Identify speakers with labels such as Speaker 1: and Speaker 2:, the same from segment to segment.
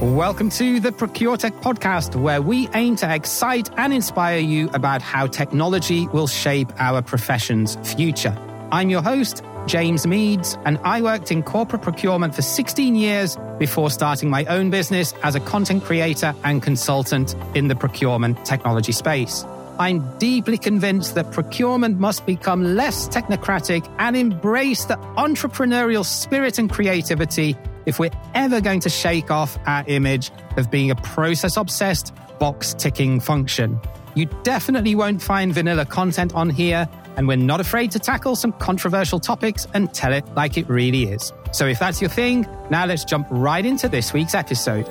Speaker 1: Welcome to the ProcureTech podcast, where we aim to excite and inspire you about how technology will shape our profession's future. I'm your host, James Meads, and I worked in corporate procurement for 16 years before starting my own business as a content creator and consultant in the procurement technology space. I'm deeply convinced that procurement must become less technocratic and embrace the entrepreneurial spirit and creativity if we're ever going to shake off our image of being a process obsessed, box ticking function. You definitely won't find vanilla content on here, and we're not afraid to tackle some controversial topics and tell it like it really is. So if that's your thing, now let's jump right into this week's episode.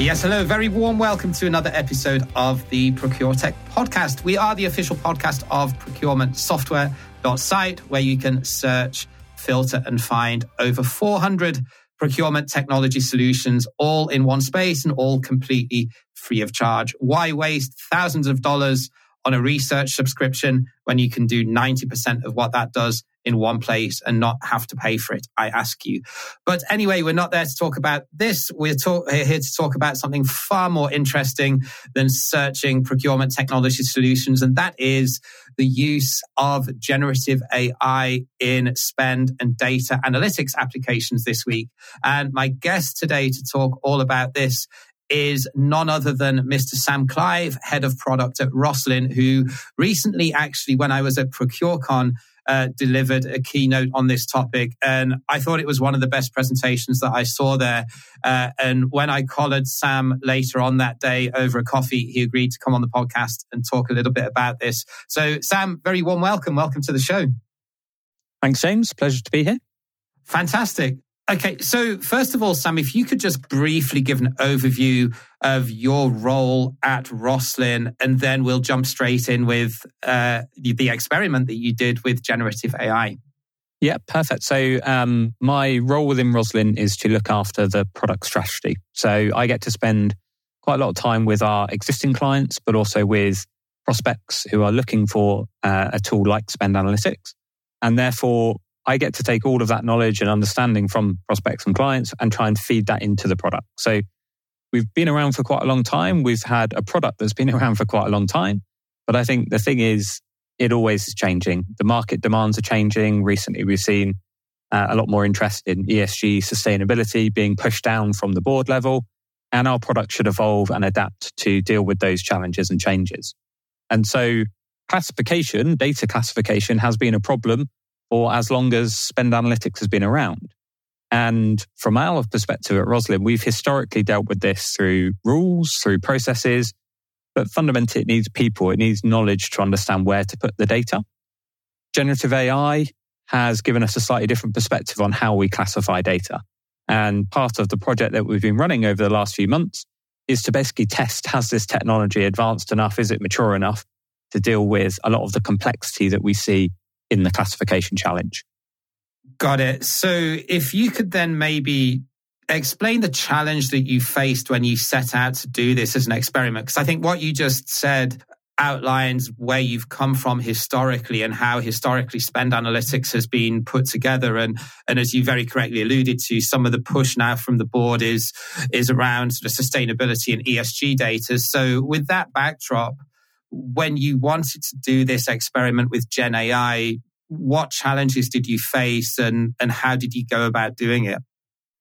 Speaker 1: Yes, hello. Very warm welcome to another episode of the ProcureTech podcast. We are the official podcast of procurement software site where you can search, filter, and find over 400 procurement technology solutions all in one space and all completely free of charge. Why waste thousands of dollars on a research subscription when you can do 90% of what that does in one place and not have to pay for it, I ask you. But anyway, we're not there to talk about this. We're talk- here to talk about something far more interesting than searching procurement technology solutions, and that is the use of generative AI in spend and data analytics applications this week. And my guest today to talk all about this is none other than Mr. Sam Clive, head of product at Rosslyn, who recently actually, when I was at ProcureCon, uh, delivered a keynote on this topic. And I thought it was one of the best presentations that I saw there. Uh, and when I collared Sam later on that day over a coffee, he agreed to come on the podcast and talk a little bit about this. So, Sam, very warm welcome. Welcome to the show.
Speaker 2: Thanks, James. Pleasure to be here.
Speaker 1: Fantastic. Okay, so first of all, Sam, if you could just briefly give an overview of your role at Rosslyn, and then we'll jump straight in with uh, the, experiment that you did with generative AI.
Speaker 2: Yeah, perfect. So, um, my role within Rosslyn is to look after the product strategy. So, I get to spend quite a lot of time with our existing clients, but also with prospects who are looking for uh, a tool like Spend Analytics. And therefore, I get to take all of that knowledge and understanding from prospects and clients and try and feed that into the product. So we've been around for quite a long time. We've had a product that's been around for quite a long time. But I think the thing is, it always is changing. The market demands are changing. Recently, we've seen uh, a lot more interest in ESG sustainability being pushed down from the board level. And our product should evolve and adapt to deal with those challenges and changes. And so classification, data classification has been a problem for as long as spend analytics has been around. And from our perspective at Rosslyn, we've historically dealt with this through rules, through processes, but fundamentally it needs people, it needs knowledge to understand where to put the data. Generative AI has given us a slightly different perspective on how we classify data. And part of the project that we've been running over the last few months is to basically test has this technology advanced enough? Is it mature enough to deal with a lot of the complexity that we see in the classification challenge.
Speaker 1: Got it. So if you could then maybe explain the challenge that you faced when you set out to do this as an experiment, because I think what you just said outlines where you've come from historically and how historically spend analytics has been put together and and as you very correctly alluded to some of the push now from the board is is around sort of sustainability and ESG data so with that backdrop when you wanted to do this experiment with Gen AI, what challenges did you face and, and how did you go about doing it?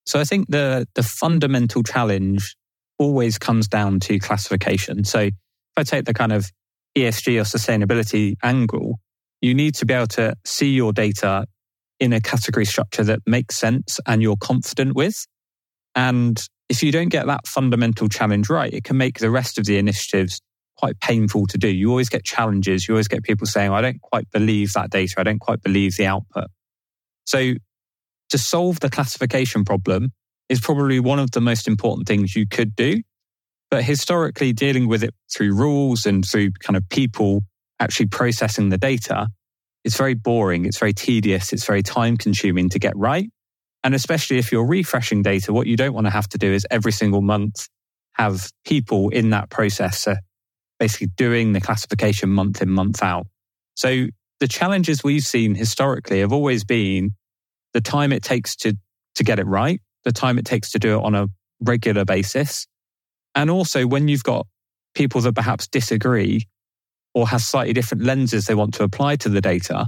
Speaker 2: So I think the, the fundamental challenge always comes down to classification. So if I take the kind of ESG or sustainability angle, you need to be able to see your data in a category structure that makes sense and you're confident with. And if you don't get that fundamental challenge right, it can make the rest of the initiatives quite painful to do. You always get challenges. You always get people saying, I don't quite believe that data. I don't quite believe the output. So to solve the classification problem is probably one of the most important things you could do. But historically, dealing with it through rules and through kind of people actually processing the data, it's very boring. It's very tedious. It's very time consuming to get right. And especially if you're refreshing data, what you don't want to have to do is every single month have people in that process basically doing the classification month in, month out. So the challenges we've seen historically have always been the time it takes to, to get it right, the time it takes to do it on a regular basis. And also when you've got people that perhaps disagree or have slightly different lenses they want to apply to the data,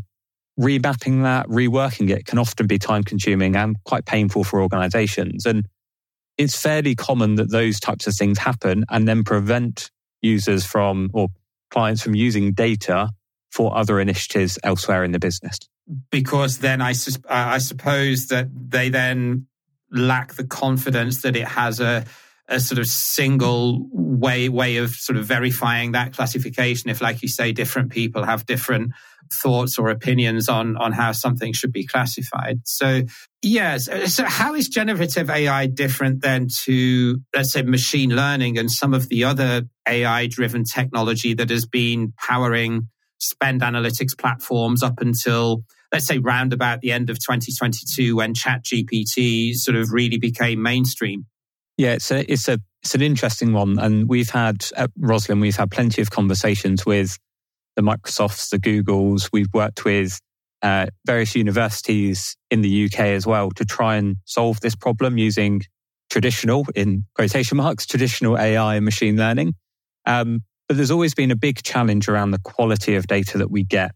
Speaker 2: remapping that, reworking it can often be time consuming and quite painful for organizations. And it's fairly common that those types of things happen and then prevent users from or clients from using data for other initiatives elsewhere in the business.
Speaker 1: Because then I, sus- I suppose that they then lack the confidence that it has a a sort of single way way of sort of verifying that classification if like you say different people have different thoughts or opinions on on how something should be classified. So yes uh, so how is generative ai different then to let's say machine learning and some of the other ai driven technology that has been powering spend analytics platforms up until let's say round about the end of 2022 when chat gpt sort of really became mainstream?
Speaker 2: Yeah, it's a, it's a it's an interesting one, and we've had at Rosslyn we've had plenty of conversations with the Microsofts, the Googles. We've worked with uh, various universities in the UK as well to try and solve this problem using traditional, in quotation marks, traditional AI and machine learning. Um, but there's always been a big challenge around the quality of data that we get,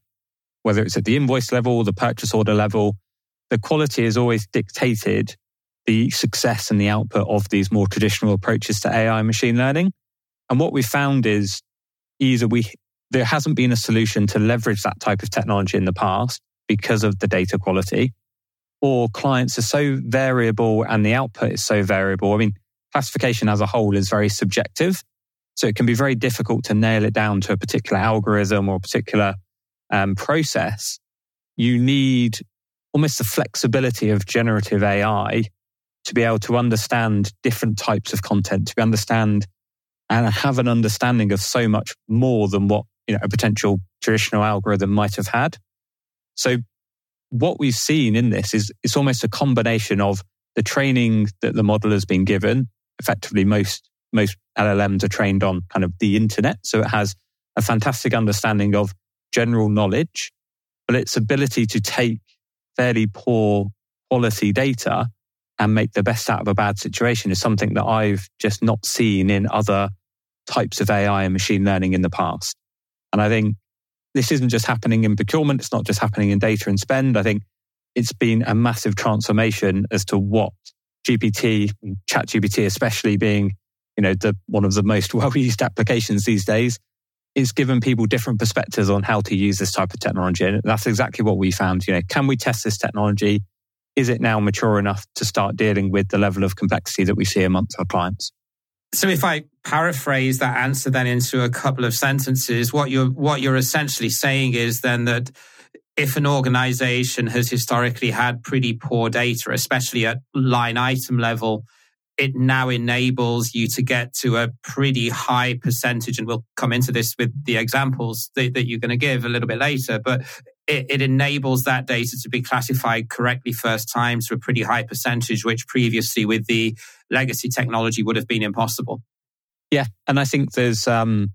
Speaker 2: whether it's at the invoice level, the purchase order level. The quality is always dictated the success and the output of these more traditional approaches to AI and machine learning. And what we found is either we, there hasn't been a solution to leverage that type of technology in the past because of the data quality, or clients are so variable and the output is so variable. I mean, classification as a whole is very subjective. So it can be very difficult to nail it down to a particular algorithm or a particular um, process. You need almost the flexibility of generative AI to be able to understand different types of content, to understand and have an understanding of so much more than what you know a potential traditional algorithm might have had. So what we've seen in this is it's almost a combination of the training that the model has been given. Effectively, most most LLMs are trained on kind of the internet, so it has a fantastic understanding of general knowledge, but its ability to take fairly poor quality data and make the best out of a bad situation is something that I've just not seen in other types of AI and machine learning in the past. And I think this isn't just happening in procurement. It's not just happening in data and spend. I think it's been a massive transformation as to what GPT, chat GPT, especially being, you know, the one of the most well used applications these days, is given people different perspectives on how to use this type of technology. And that's exactly what we found. You know, can we test this technology? is it now mature enough to start dealing with the level of complexity that we see amongst our clients?
Speaker 1: So if I paraphrase that answer then into a couple of sentences, what you're what you're essentially saying is then that if an organization has historically had pretty poor data, especially at line item level, it now enables you to get to a pretty high percentage. And we'll come into this with the examples that, that you're going to give a little bit later. But it, it, enables that data to be classified correctly first time to a pretty high percentage, which previously with the legacy technology would have been impossible.
Speaker 2: Yeah, and I think there's um,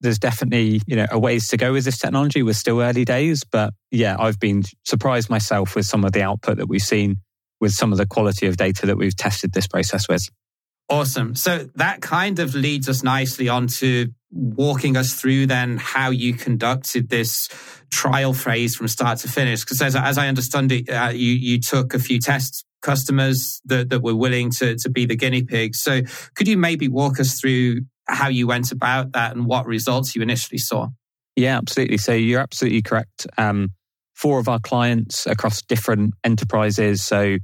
Speaker 2: there's definitely you know a ways to go with this technology. We're still early days, but yeah, I've been surprised myself with some of the output that we've seen with some of the quality of data that we've tested this process with.
Speaker 1: Awesome. So that kind of leads us nicely on to walking us through then how you conducted this trial phase from start to finish. Because as, as I understand it, uh, you, you took a few test customers that, that were willing to, to be the guinea pigs. So could you maybe walk us through how you went about that and what results you initially saw?
Speaker 2: Yeah, absolutely. So you're absolutely correct. Um, four of our clients across different enterprises. So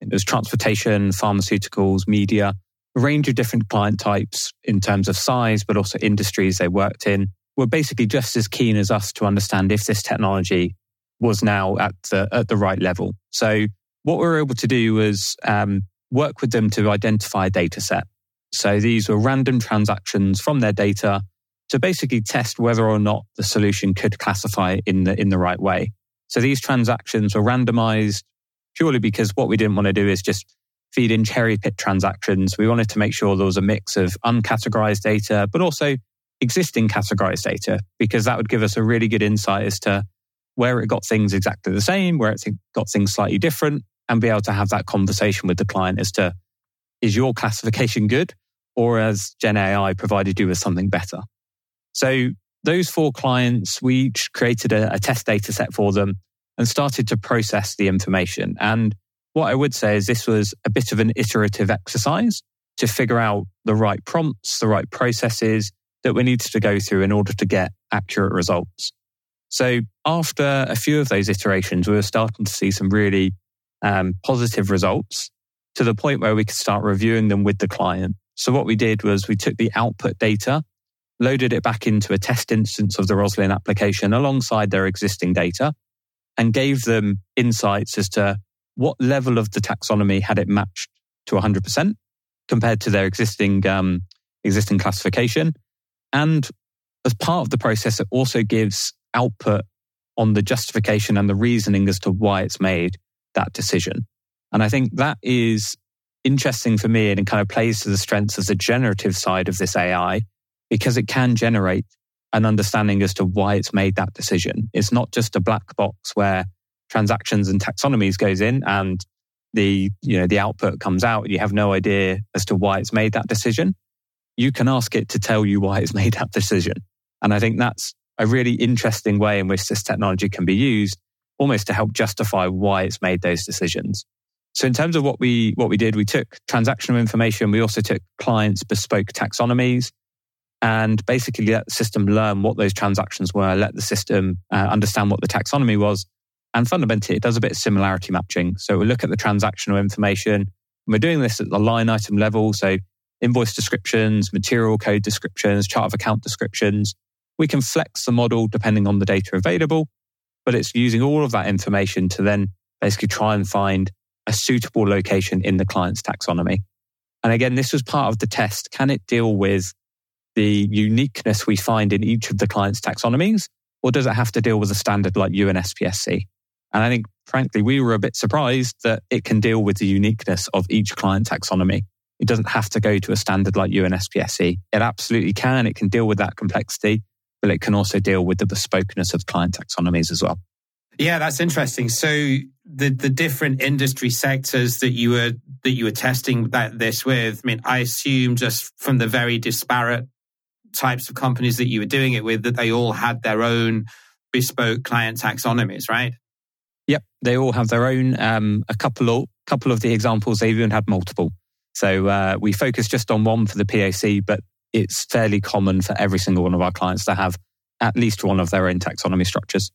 Speaker 2: there's transportation, pharmaceuticals, media, range of different client types in terms of size, but also industries they worked in, were basically just as keen as us to understand if this technology was now at the, at the right level. So what we were able to do was um, work with them to identify a data set. So these were random transactions from their data to basically test whether or not the solution could classify in the, in the right way. So these transactions were randomized purely because what we didn't want to do is just feed in cherry pick transactions. We wanted to make sure there was a mix of uncategorized data, but also existing categorized data, because that would give us a really good insight as to where it got things exactly the same, where it got things slightly different, and be able to have that conversation with the client as to is your classification good or has Gen AI provided you with something better? So those four clients, we each created a, a test data set for them and started to process the information. And what I would say is this was a bit of an iterative exercise to figure out the right prompts, the right processes that we needed to go through in order to get accurate results. So after a few of those iterations, we were starting to see some really um, positive results to the point where we could start reviewing them with the client. So what we did was we took the output data, loaded it back into a test instance of the Rosslyn application alongside their existing data and gave them insights as to what level of the taxonomy had it matched to 100% compared to their existing um, existing classification. And as part of the process, it also gives output on the justification and the reasoning as to why it's made that decision. And I think that is interesting for me and it kind of plays to the strengths of the generative side of this AI because it can generate an understanding as to why it's made that decision. It's not just a black box where transactions and taxonomies goes in and the you know the output comes out you have no idea as to why it's made that decision. You can ask it to tell you why it's made that decision. And i think that's a really interesting way in which this technology can be used almost to help justify why it's made those decisions. So in terms of what we what we did we took transactional information we also took clients bespoke taxonomies and basically let the system learn what those transactions were let the system uh, understand what the taxonomy was and fundamentally, it does a bit of similarity matching. So we look at the transactional information. We're doing this at the line item level. So invoice descriptions, material code descriptions, chart of account descriptions. We can flex the model depending on the data available, but it's using all of that information to then basically try and find a suitable location in the client's taxonomy. And again, this was part of the test. Can it deal with the uniqueness we find in each of the client's taxonomies? Or does it have to deal with a standard like UNSPSC? And I think, frankly, we were a bit surprised that it can deal with the uniqueness of each client taxonomy. It doesn't have to go to a standard like UNSPSC. It absolutely can. It can deal with that complexity, but it can also deal with the bespokeness of client taxonomies as well.
Speaker 1: Yeah, that's interesting. So the the different industry sectors that you were that you were testing that this with, I mean, I assume just from the very disparate types of companies that you were doing it with, that they all had their own bespoke client taxonomies, right?
Speaker 2: Yep, they all have their own. Um, a couple of couple of the examples they even had multiple. So uh, we focus just on one for the POC, but it's fairly common for every single one of our clients to have at least one of their own taxonomy structures.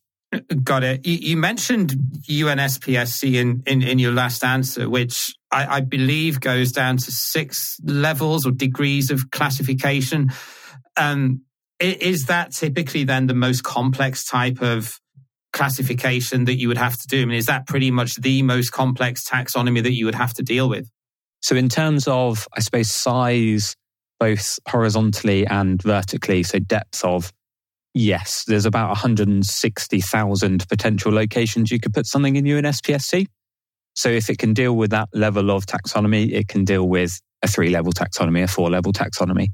Speaker 1: Got it. You, mentioned UNSPSC in, in, in, your last answer, which I, I, believe goes down to six levels or degrees of classification. Um, is that typically then the most complex type of classification that you would have to do? I mean, is that pretty much the most complex taxonomy that you would have to deal with?
Speaker 2: So, in terms of, I suppose, size, both horizontally and vertically, so depth of, yes, there's about 160,000 potential locations you could put something in UNSPSC. So, if it can deal with that level of taxonomy, it can deal with a three level taxonomy, a four level taxonomy.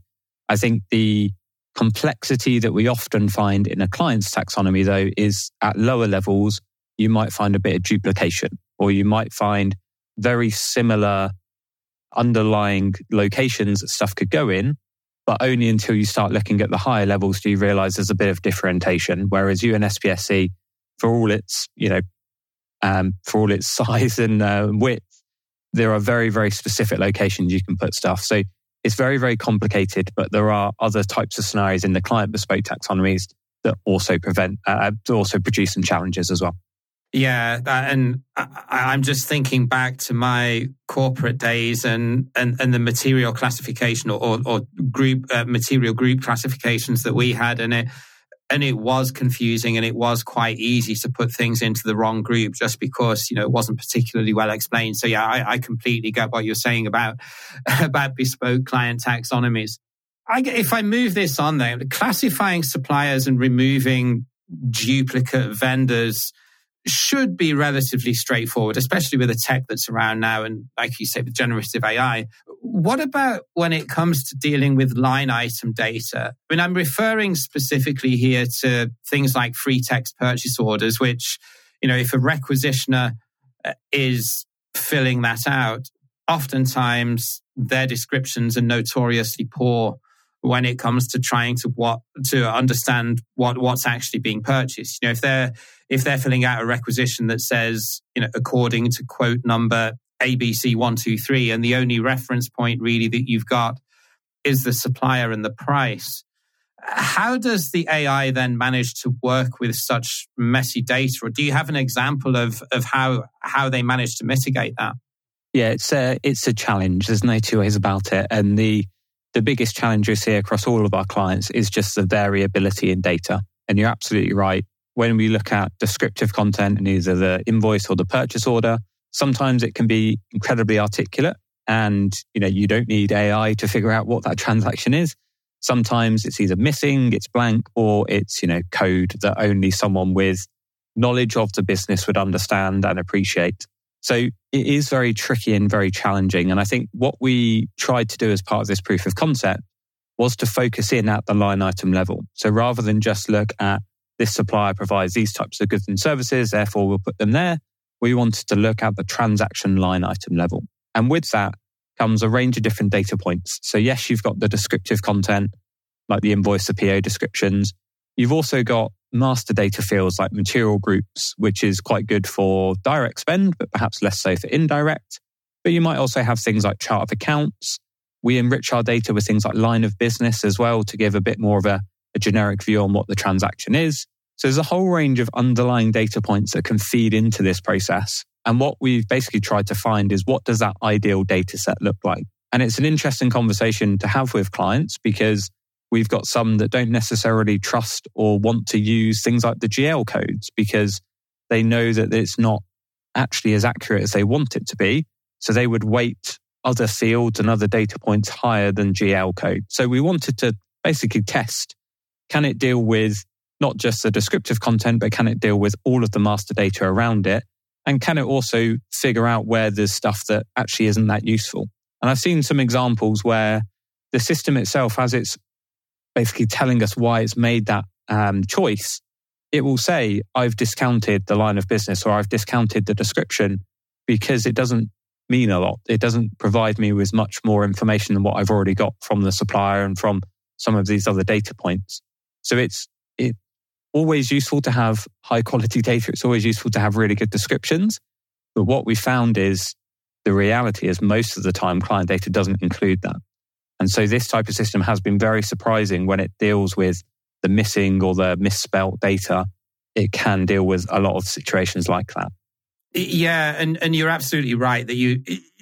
Speaker 2: I think the complexity that we often find in a client's taxonomy, though, is at lower levels, you might find a bit of duplication, or you might find very similar underlying locations that stuff could go in, but only until you start looking at the higher levels do you realize there's a bit of differentiation. Whereas UNSPSC, for all its, you know, um, for all its size and uh, width, there are very, very specific locations you can put stuff. So it's very, very complicated, but there are other types of scenarios in the client bespoke taxonomies that also prevent, uh, also produce some challenges as well.
Speaker 1: Yeah, and I, am just thinking back to my corporate days and and, and the material classification or, or, or group uh, material group classifications that we had, and it and it was confusing and it was quite easy to put things into the wrong group just because you know it wasn't particularly well explained. So yeah i, I completely get what you're saying about about bespoke client taxonomies. I, if i move this on there classifying suppliers and removing duplicate vendors should be relatively straightforward, especially with the tech that's around now. And like you say, with generative AI. What about when it comes to dealing with line item data? I mean, I'm referring specifically here to things like free text purchase orders, which, you know, if a requisitioner uh, is filling that out, oftentimes their descriptions are notoriously poor when it comes to trying to what to understand what what's actually being purchased. You know, if they're if they're filling out a requisition that says, you know, according to quote number ABC one two three, and the only reference point really that you've got is the supplier and the price. How does the AI then manage to work with such messy data? Or do you have an example of, of how, how they manage to mitigate that?
Speaker 2: Yeah, it's a, it's a challenge. There's no two ways about it. And the, the biggest challenge we see across all of our clients is just the variability in data. And you're absolutely right. When we look at descriptive content in either the invoice or the purchase order, sometimes it can be incredibly articulate and you know you don't need AI to figure out what that transaction is. Sometimes it's either missing, it's blank, or it's you know code that only someone with knowledge of the business would understand and appreciate. So it is very tricky and very challenging. And I think what we tried to do as part of this proof of concept was to focus in at the line item level. So rather than just look at this supplier provides these types of goods and services, therefore we'll put them there, we wanted to look at the transaction line item level. And with that comes a range of different data points. So yes, you've got the descriptive content, like the invoice, the PO descriptions. You've also got master data fields like material groups, which is quite good for direct spend, but perhaps less so for indirect. But you might also have things like chart of accounts. We enrich our data with things like line of business as well to give a bit more of a, a generic view on what the transaction is. So there's a whole range of underlying data points that can feed into this process. And what we've basically tried to find is what does that ideal data set look like? And it's an interesting conversation to have with clients because we've got some that don't necessarily trust or want to use things like the GL codes because they know that it's not actually as accurate as they want it to be. So they would weight other fields and other data points higher than GL code. So we wanted to basically test can it deal with not just the descriptive content, but can it deal with all of the master data around it? And can it also figure out where there's stuff that actually isn't that useful? And I've seen some examples where the system itself, has it's basically telling us why it's made that um, choice, it will say, I've discounted the line of business or I've discounted the description because it doesn't mean a lot. It doesn't provide me with much more information than what I've already got from the supplier and from some of these other data points. So it's it always useful to have high quality data. It's always useful to have really good descriptions. But what we found is the reality is most of the time client data doesn't include that. And so this type of system has been very surprising when it deals with the missing or the misspelt data. It can deal with a lot of situations like that.
Speaker 1: Yeah, and, and you're absolutely right that you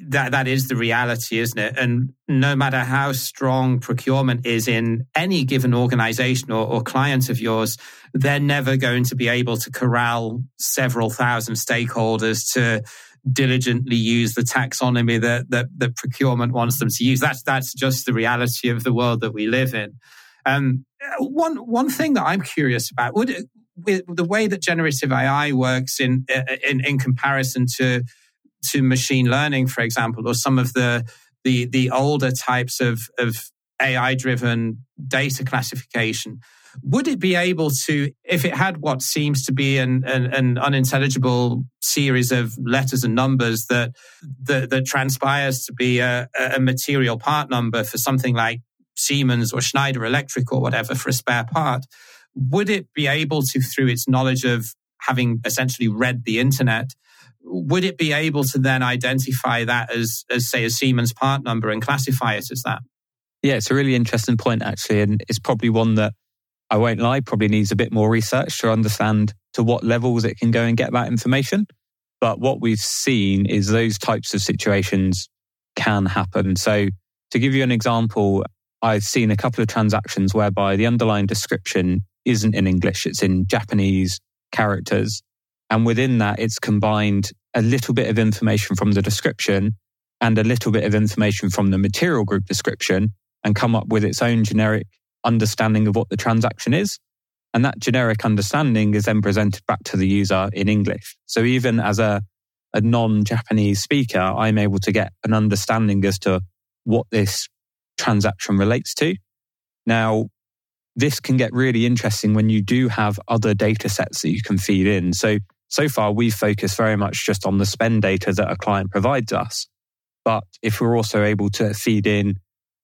Speaker 1: that that is the reality, isn't it? And no matter how strong procurement is in any given organization or, or client of yours, they're never going to be able to corral several thousand stakeholders to diligently use the taxonomy that, that, that procurement wants them to use. That's that's just the reality of the world that we live in. Um, one one thing that I'm curious about would with the way that generative AI works in in, in comparison to to machine learning, for example, or some of the the the older types of of AI driven data classification would it be able to, if it had what seems to be an, an, an unintelligible series of letters and numbers that, that, that transpires to be a, a material part number for something like Siemens or Schneider Electric or whatever for a spare part, would it be able to, through its knowledge of having essentially read the internet, would it be able to then identify that as, as say, a Siemens part number and classify it as that?
Speaker 2: Yeah, it's a really interesting point, actually. And it's probably one that I won't lie, probably needs a bit more research to understand to what levels it can go and get that information. But what we've seen is those types of situations can happen. So to give you an example, I've seen a couple of transactions whereby the underlying description isn't in English, it's in Japanese characters. And within that, it's combined a little bit of information from the description and a little bit of information from the material group description and come up with its own generic understanding of what the transaction is. And that generic understanding is then presented back to the user in English. So even as a, a non Japanese speaker, I'm able to get an understanding as to what this transaction relates to. Now, this can get really interesting when you do have other data sets that you can feed in. So so far we've focused very much just on the spend data that a client provides us. But if we're also able to feed in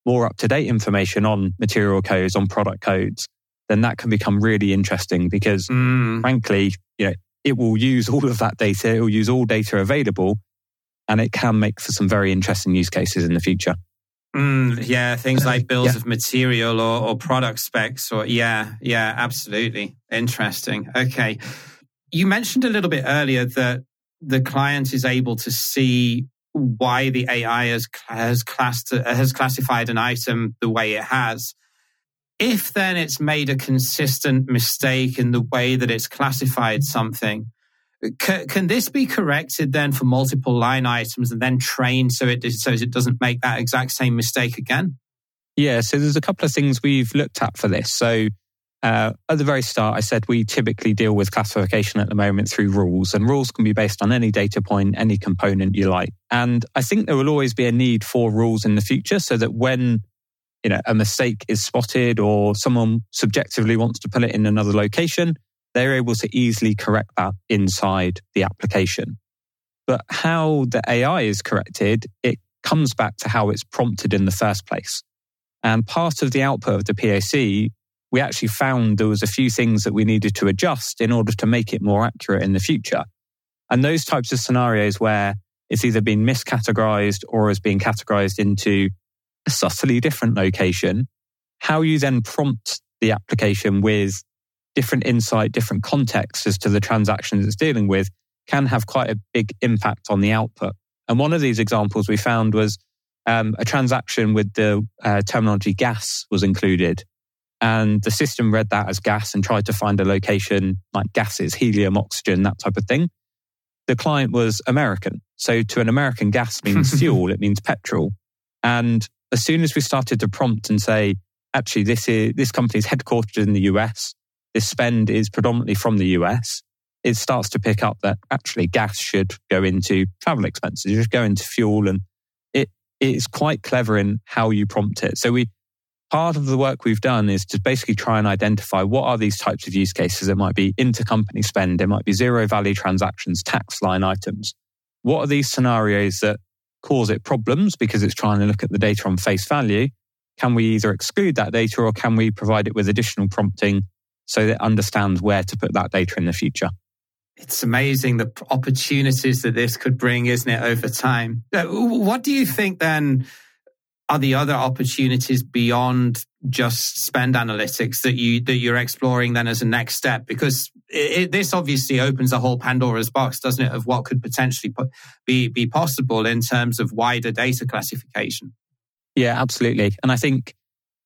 Speaker 2: more up to date information on material codes, on product codes, then that can become really interesting because mm. frankly, you know, it will use all of that data. It will use all data available and it can make for some very interesting use cases in the future.
Speaker 1: Mm, yeah, things like bills yeah. of material or, or product specs or yeah, yeah, absolutely. Interesting. Okay. You mentioned a little bit earlier that the client is able to see why the AI has has classed has classified an item the way it has. If then it's made a consistent mistake in the way that it's classified something, can, can this be corrected then for multiple line items and then trained so it so it doesn't make that exact same mistake again?
Speaker 2: Yeah, so there's a couple of things we've looked at for this. So uh, at the very start, I said we typically deal with classification at the moment through rules, and rules can be based on any data point, any component you like. And I think there will always be a need for rules in the future so that when you know a mistake is spotted or someone subjectively wants to put it in another location, they're able to easily correct that inside the application. But how the AI is corrected, it comes back to how it's prompted in the first place. And part of the output of the POC we actually found there was a few things that we needed to adjust in order to make it more accurate in the future. And those types of scenarios where it's either been miscategorized or has been categorized into a subtly different location, how you then prompt the application with different insight, different context as to the transactions it's dealing with can have quite a big impact on the output. And one of these examples we found was um, a transaction with the uh, terminology gas was included and the system read that as gas and tried to find a location like gases, helium, oxygen, that type of thing. The client was American. So to an American, gas means fuel, it means petrol. And as soon as we started to prompt and say, actually, this is, this company is headquartered in the US, this spend is predominantly from the US, it starts to pick up that actually gas should go into travel expenses, just go into fuel. And it, it's quite clever in how you prompt it. So we, part of the work we've done is to basically try and identify what are these types of use cases. It might be intercompany spend, it might be zero value transactions, tax line items. What are these scenarios that cause it problems because it's trying to look at the data on face value? Can we either exclude that data or can we provide it with additional prompting so that it understands where to put that data in the future?
Speaker 1: It's amazing the opportunities that this could bring, isn't it, over time? Uh, what do you think then? Are the other opportunities beyond just spend analytics that you that you're exploring then as a next step? Because it, it, this obviously opens a whole pandora's box doesn't it of what could potentially be be possible in terms of wider data classification.
Speaker 2: Yeah absolutely. And i think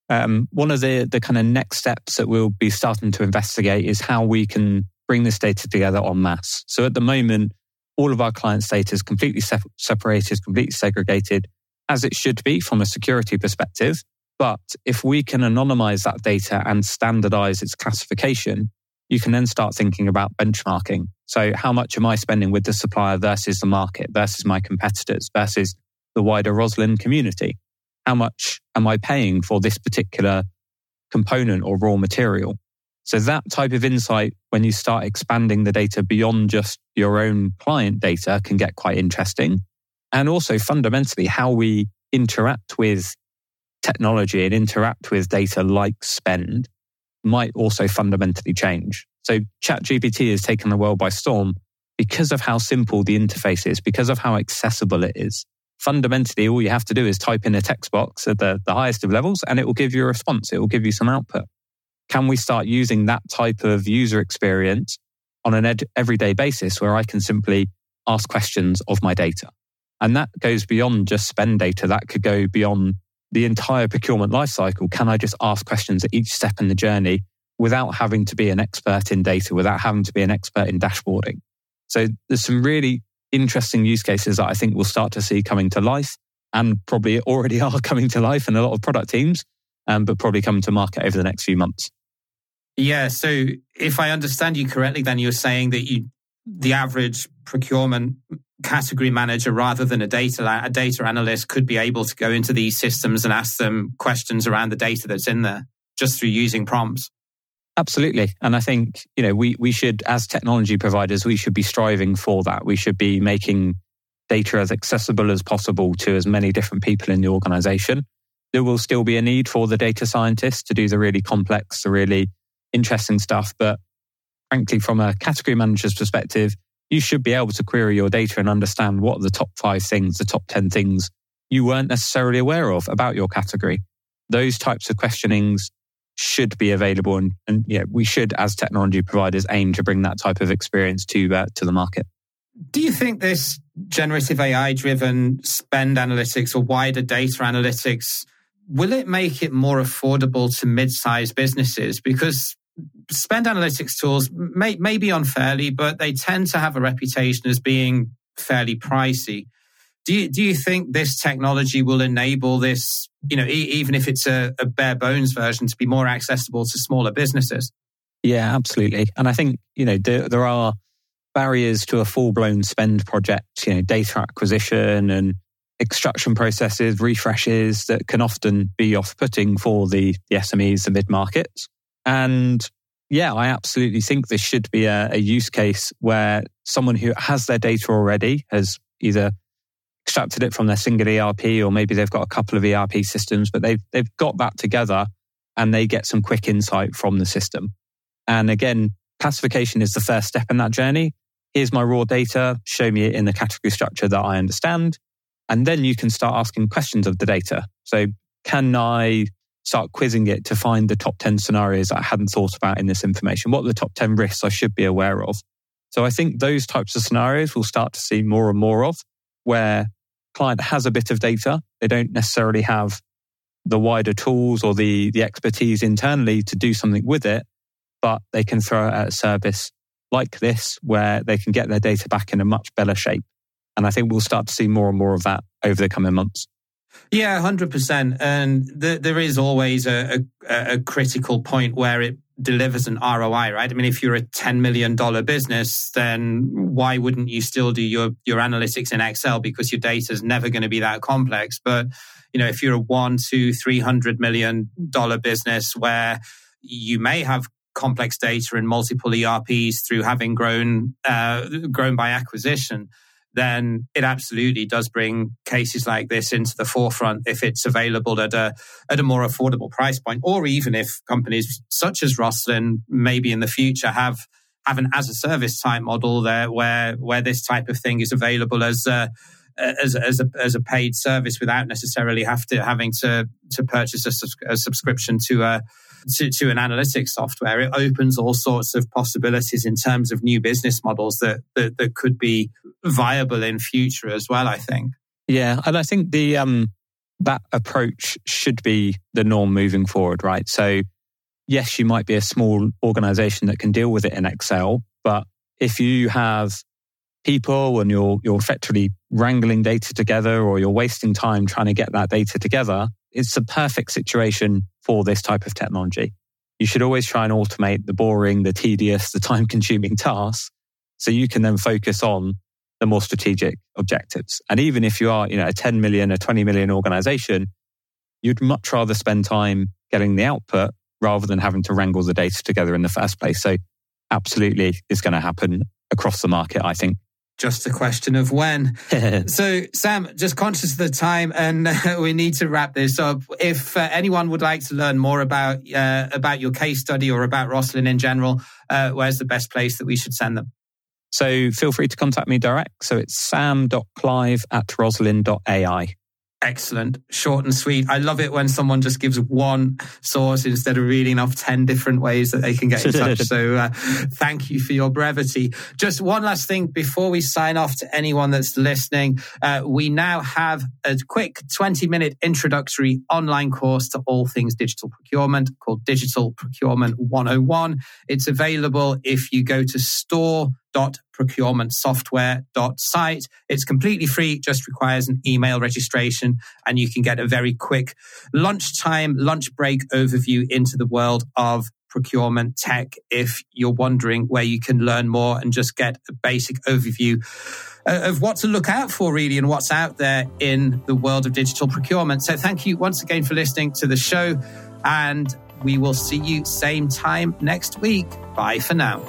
Speaker 2: um, one of the the kind of next steps that we'll be starting to investigate is how we can bring this data together en masse. So at the moment all of our clients data is completely se- separated completely segregated as it should be from a security perspective. But if we can anonymize that data and standardize its classification, you can then start thinking about benchmarking. So how much am I spending with the supplier versus the market versus my competitors versus the wider Rosslyn community? How much am I paying for this particular component or raw material? So that type of insight, when you start expanding the data beyond just your own client data can get quite interesting and also fundamentally how we interact with technology and interact with data like spend might also fundamentally change. So ChatGPT has taken the world by storm because of how simple the interface is, because of how accessible it is. Fundamentally, all you have to do is type in a text box at the, the highest of levels and it will give you a response. It will give you some output. Can we start using that type of user experience on an ed- everyday basis where I can simply ask questions of my data? And that goes beyond just spend data. That could go beyond the entire procurement lifecycle. Can I just ask questions at each step in the journey without having to be an expert in data, without having to be an expert in dashboarding? So there's some really interesting use cases that I think we'll start to see coming to life and probably already are coming to life in a lot of product teams, um, but probably coming to market over the next few months.
Speaker 1: Yeah. So if I understand you correctly, then you're saying that you the average procurement category manager rather than a data a data analyst could be able to go into these systems and ask them questions around the data that's in there just through using prompts
Speaker 2: Absolutely. And I think, you know, we, we should, as technology providers, we should be striving for that. We should be making data as accessible as possible to as many different people in the organization. There will still be a need for the data scientists to do the really complex, the really interesting stuff. But frankly, from a category manager's perspective, you should be able to query your data and understand what are the top five things, the top 10 things you weren't necessarily aware of about your category. Those types of questionings should be available and, and yeah, we should as technology providers aim to bring that type of experience to uh, to the market.
Speaker 1: Do you think this generative AI driven spend analytics or wider data analytics will it make it more affordable to mid-sized businesses because spend analytics tools may, be unfairly, but they tend to have a reputation as being fairly pricey. Do you, do you think this technology will enable this, you know, e- even if it's a, a bare bones version, to be more accessible to smaller businesses?
Speaker 2: Yeah, absolutely. And I think, you know, there, there are barriers to a full blown spend project, you know, data acquisition and extraction processes, refreshes that can often be off putting for the, the SMEs, the mid markets. And yeah, I absolutely think this should be a, a, use case where someone who has their data already has either extracted it from their single ERP or maybe they've got a couple of ERP systems, but they've, they've got that together and they get some quick insight from the system. And again, classification is the first step in that journey. Here's my raw data. Show me it in the category structure that I understand. And then you can start asking questions of the data. So can I start quizzing it to find the top 10 scenarios I hadn't thought about in this information? What are the top 10 risks I should be aware of? So I think those types of scenarios we'll start to see more and more of where client has a bit of data. They don't necessarily have the wider tools or the, the expertise internally to do something with it, but they can throw it at a service like this where they can get their data back in a much better shape. And I think we'll start to see more and more of that over the coming months.
Speaker 1: Yeah, hundred percent. And th- there is always a, a, a, critical point where it delivers an ROI, right? I mean, if you're a ten million dollar business, then why wouldn't you still do your your analytics in Excel because your data is never going to be that complex? But you know, if you're a one, two, three hundred million dollar business where you may have complex data in multiple ERPs through having grown uh, grown by acquisition then it absolutely does bring cases like this into the forefront if it's available at a at a more affordable price point, or even if companies such as Rosslyn maybe in the future have have an as a service type model there where where this type of thing is available as a, as, as a as a paid service without necessarily have to having to to purchase a, a subscription to a to, to an analytics software, it opens all sorts of possibilities in terms of new business models that, that, that could be viable in future as well, I think.
Speaker 2: Yeah. And I think the, um, that approach should be the norm moving forward, right? So, yes, you might be a small organization that can deal with it in Excel, but if you have people and you're, you're effectively wrangling data together or you're wasting time trying to get that data together, it's a perfect situation for this type of technology. You should always try and automate the boring, the tedious, the time consuming tasks so you can then focus on the more strategic objectives. And even if you are, you know, a 10 million, a 20 million organization, you'd much rather spend time getting the output rather than having to wrangle the data together in the first place. So absolutely is going to happen across the market, I think
Speaker 1: just a question of when. so, Sam, just conscious of the time, and uh, we need to wrap this up. If uh, anyone would like to learn more about uh, about your case study or about Rosslyn in general, uh, where's the best place that we should send them?
Speaker 2: So, feel free to contact me direct. So, it's sam.clive at rosslyn.ai.
Speaker 1: Excellent. Short and sweet. I love it when someone just gives one source instead of reading off 10 different ways that they can get in touch. So uh, thank you for your brevity. Just one last thing before we sign off to anyone that's listening. Uh, we now have a quick 20 minute introductory online course to all things digital procurement called Digital Procurement 101. It's available if you go to store procurementsoftware.site. It's completely free, just requires an email registration, and you can get a very quick lunchtime, lunch break overview into the world of procurement tech if you're wondering where you can learn more and just get a basic overview uh, of what to look out for really and what's out there in the world of digital procurement. So thank you once again for listening to the show and We will see you same time next week. Bye for now.